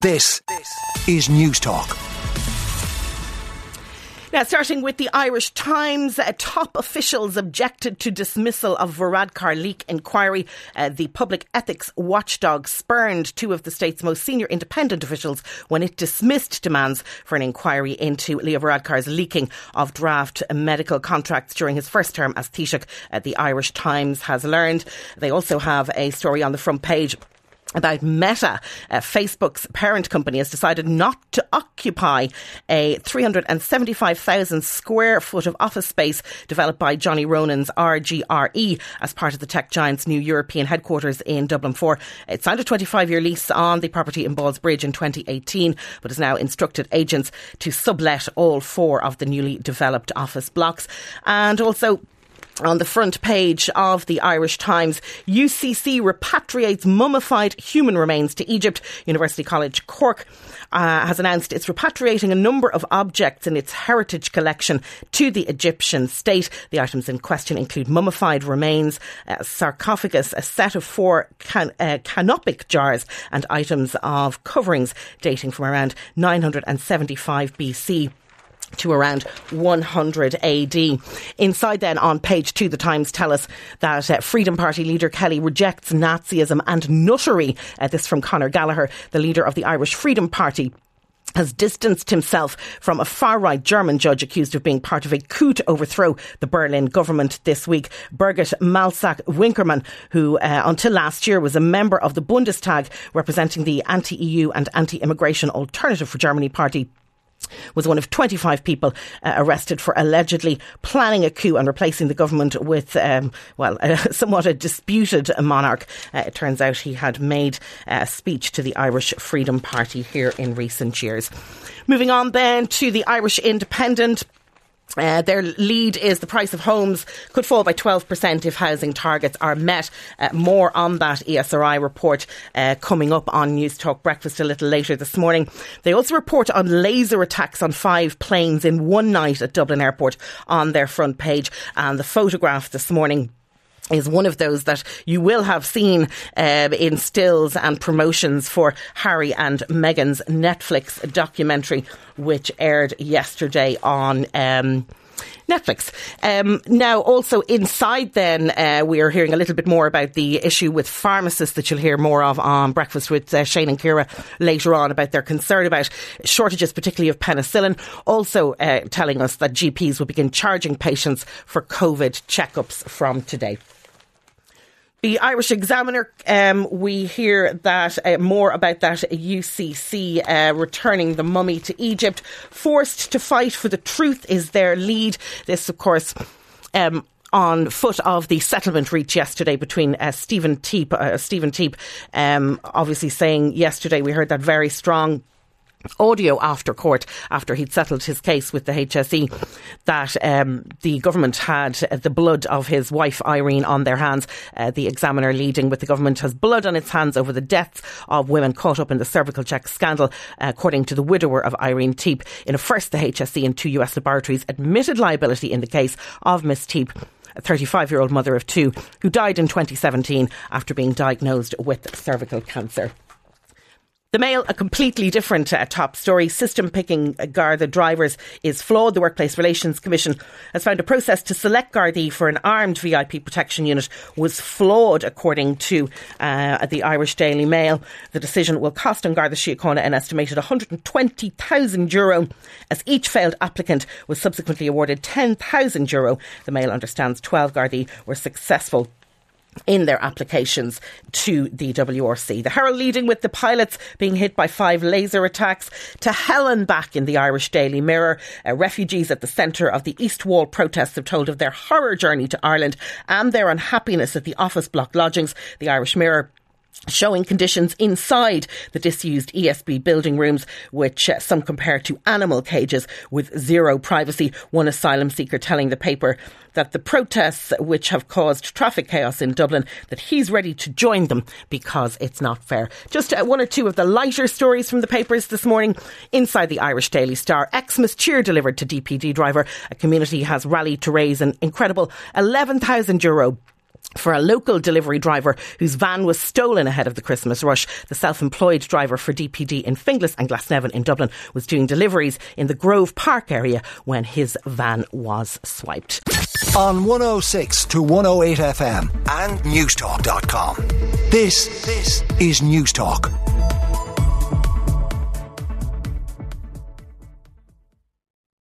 This is News Talk. Now, starting with the Irish Times, uh, top officials objected to dismissal of Varadkar leak inquiry. Uh, the public ethics watchdog spurned two of the state's most senior independent officials when it dismissed demands for an inquiry into Leo Varadkar's leaking of draft medical contracts during his first term as Taoiseach. Uh, the Irish Times has learned. They also have a story on the front page about Meta, uh, Facebook's parent company, has decided not to occupy a 375,000 square foot of office space developed by Johnny Ronan's RGRE as part of the tech giant's new European headquarters in Dublin 4. It signed a 25 year lease on the property in Ballsbridge in 2018, but has now instructed agents to sublet all four of the newly developed office blocks. And also, on the front page of the Irish Times, UCC repatriates mummified human remains to Egypt. University College Cork uh, has announced it's repatriating a number of objects in its heritage collection to the Egyptian state. The items in question include mummified remains, a sarcophagus, a set of four can- uh, canopic jars, and items of coverings dating from around 975 BC to around 100 AD. Inside then on page two, the Times tell us that uh, Freedom Party leader Kelly rejects Nazism and nuttery. Uh, this from Conor Gallagher, the leader of the Irish Freedom Party has distanced himself from a far right German judge accused of being part of a coup to overthrow the Berlin government this week. Birgit Malsack Winkemann, who uh, until last year was a member of the Bundestag representing the anti EU and anti immigration Alternative for Germany party was one of 25 people uh, arrested for allegedly planning a coup and replacing the government with, um, well, somewhat a disputed monarch. Uh, it turns out he had made a speech to the Irish Freedom Party here in recent years. Moving on then to the Irish Independent. Uh, their lead is the price of homes could fall by 12% if housing targets are met. Uh, more on that ESRI report uh, coming up on News Talk Breakfast a little later this morning. They also report on laser attacks on five planes in one night at Dublin Airport on their front page. And the photograph this morning is one of those that you will have seen uh, in stills and promotions for Harry and Meghan's Netflix documentary, which aired yesterday on. Um, Netflix. Um, now, also inside, then uh, we are hearing a little bit more about the issue with pharmacists that you'll hear more of on Breakfast with uh, Shane and Ciara later on about their concern about shortages, particularly of penicillin. Also, uh, telling us that GPs will begin charging patients for COVID checkups from today. The Irish Examiner, um, we hear that uh, more about that UCC uh, returning the mummy to Egypt. Forced to fight for the truth is their lead. This, of course, um, on foot of the settlement reached yesterday between uh, Stephen Teap, uh, Stephen Teap, um, obviously saying yesterday we heard that very strong audio after court, after he'd settled his case with the HSE, that um, the government had the blood of his wife Irene on their hands. Uh, the examiner leading with the government has blood on its hands over the deaths of women caught up in the cervical check scandal, according to the widower of Irene Teap. In a first, the HSE and two US laboratories admitted liability in the case of Miss Teap a 35 year old mother of two who died in 2017 after being diagnosed with cervical cancer. The Mail, a completely different uh, top story. System picking uh, Garda drivers is flawed. The Workplace Relations Commission has found a process to select Gardaí for an armed VIP protection unit was flawed, according to uh, the Irish Daily Mail. The decision will cost An Garda Síochána an estimated €120,000 euro, as each failed applicant was subsequently awarded €10,000 euro. The Mail understands 12 Gardaí were successful in their applications to the WRC. The Herald leading with the pilots being hit by five laser attacks. To Helen back in the Irish Daily Mirror. Uh, refugees at the centre of the East Wall protests have told of their horror journey to Ireland and their unhappiness at the office block lodgings. The Irish Mirror showing conditions inside the disused ESB building rooms, which uh, some compare to animal cages with zero privacy. One asylum seeker telling the paper that the protests which have caused traffic chaos in Dublin, that he's ready to join them because it's not fair. Just uh, one or two of the lighter stories from the papers this morning. Inside the Irish Daily Star, Xmas cheer delivered to DPD driver. A community has rallied to raise an incredible 11,000 euro for a local delivery driver whose van was stolen ahead of the Christmas rush. The self employed driver for DPD in Finglas and Glasnevin in Dublin was doing deliveries in the Grove Park area when his van was swiped. On 106 to 108 FM and Newstalk.com. This, this is Newstalk.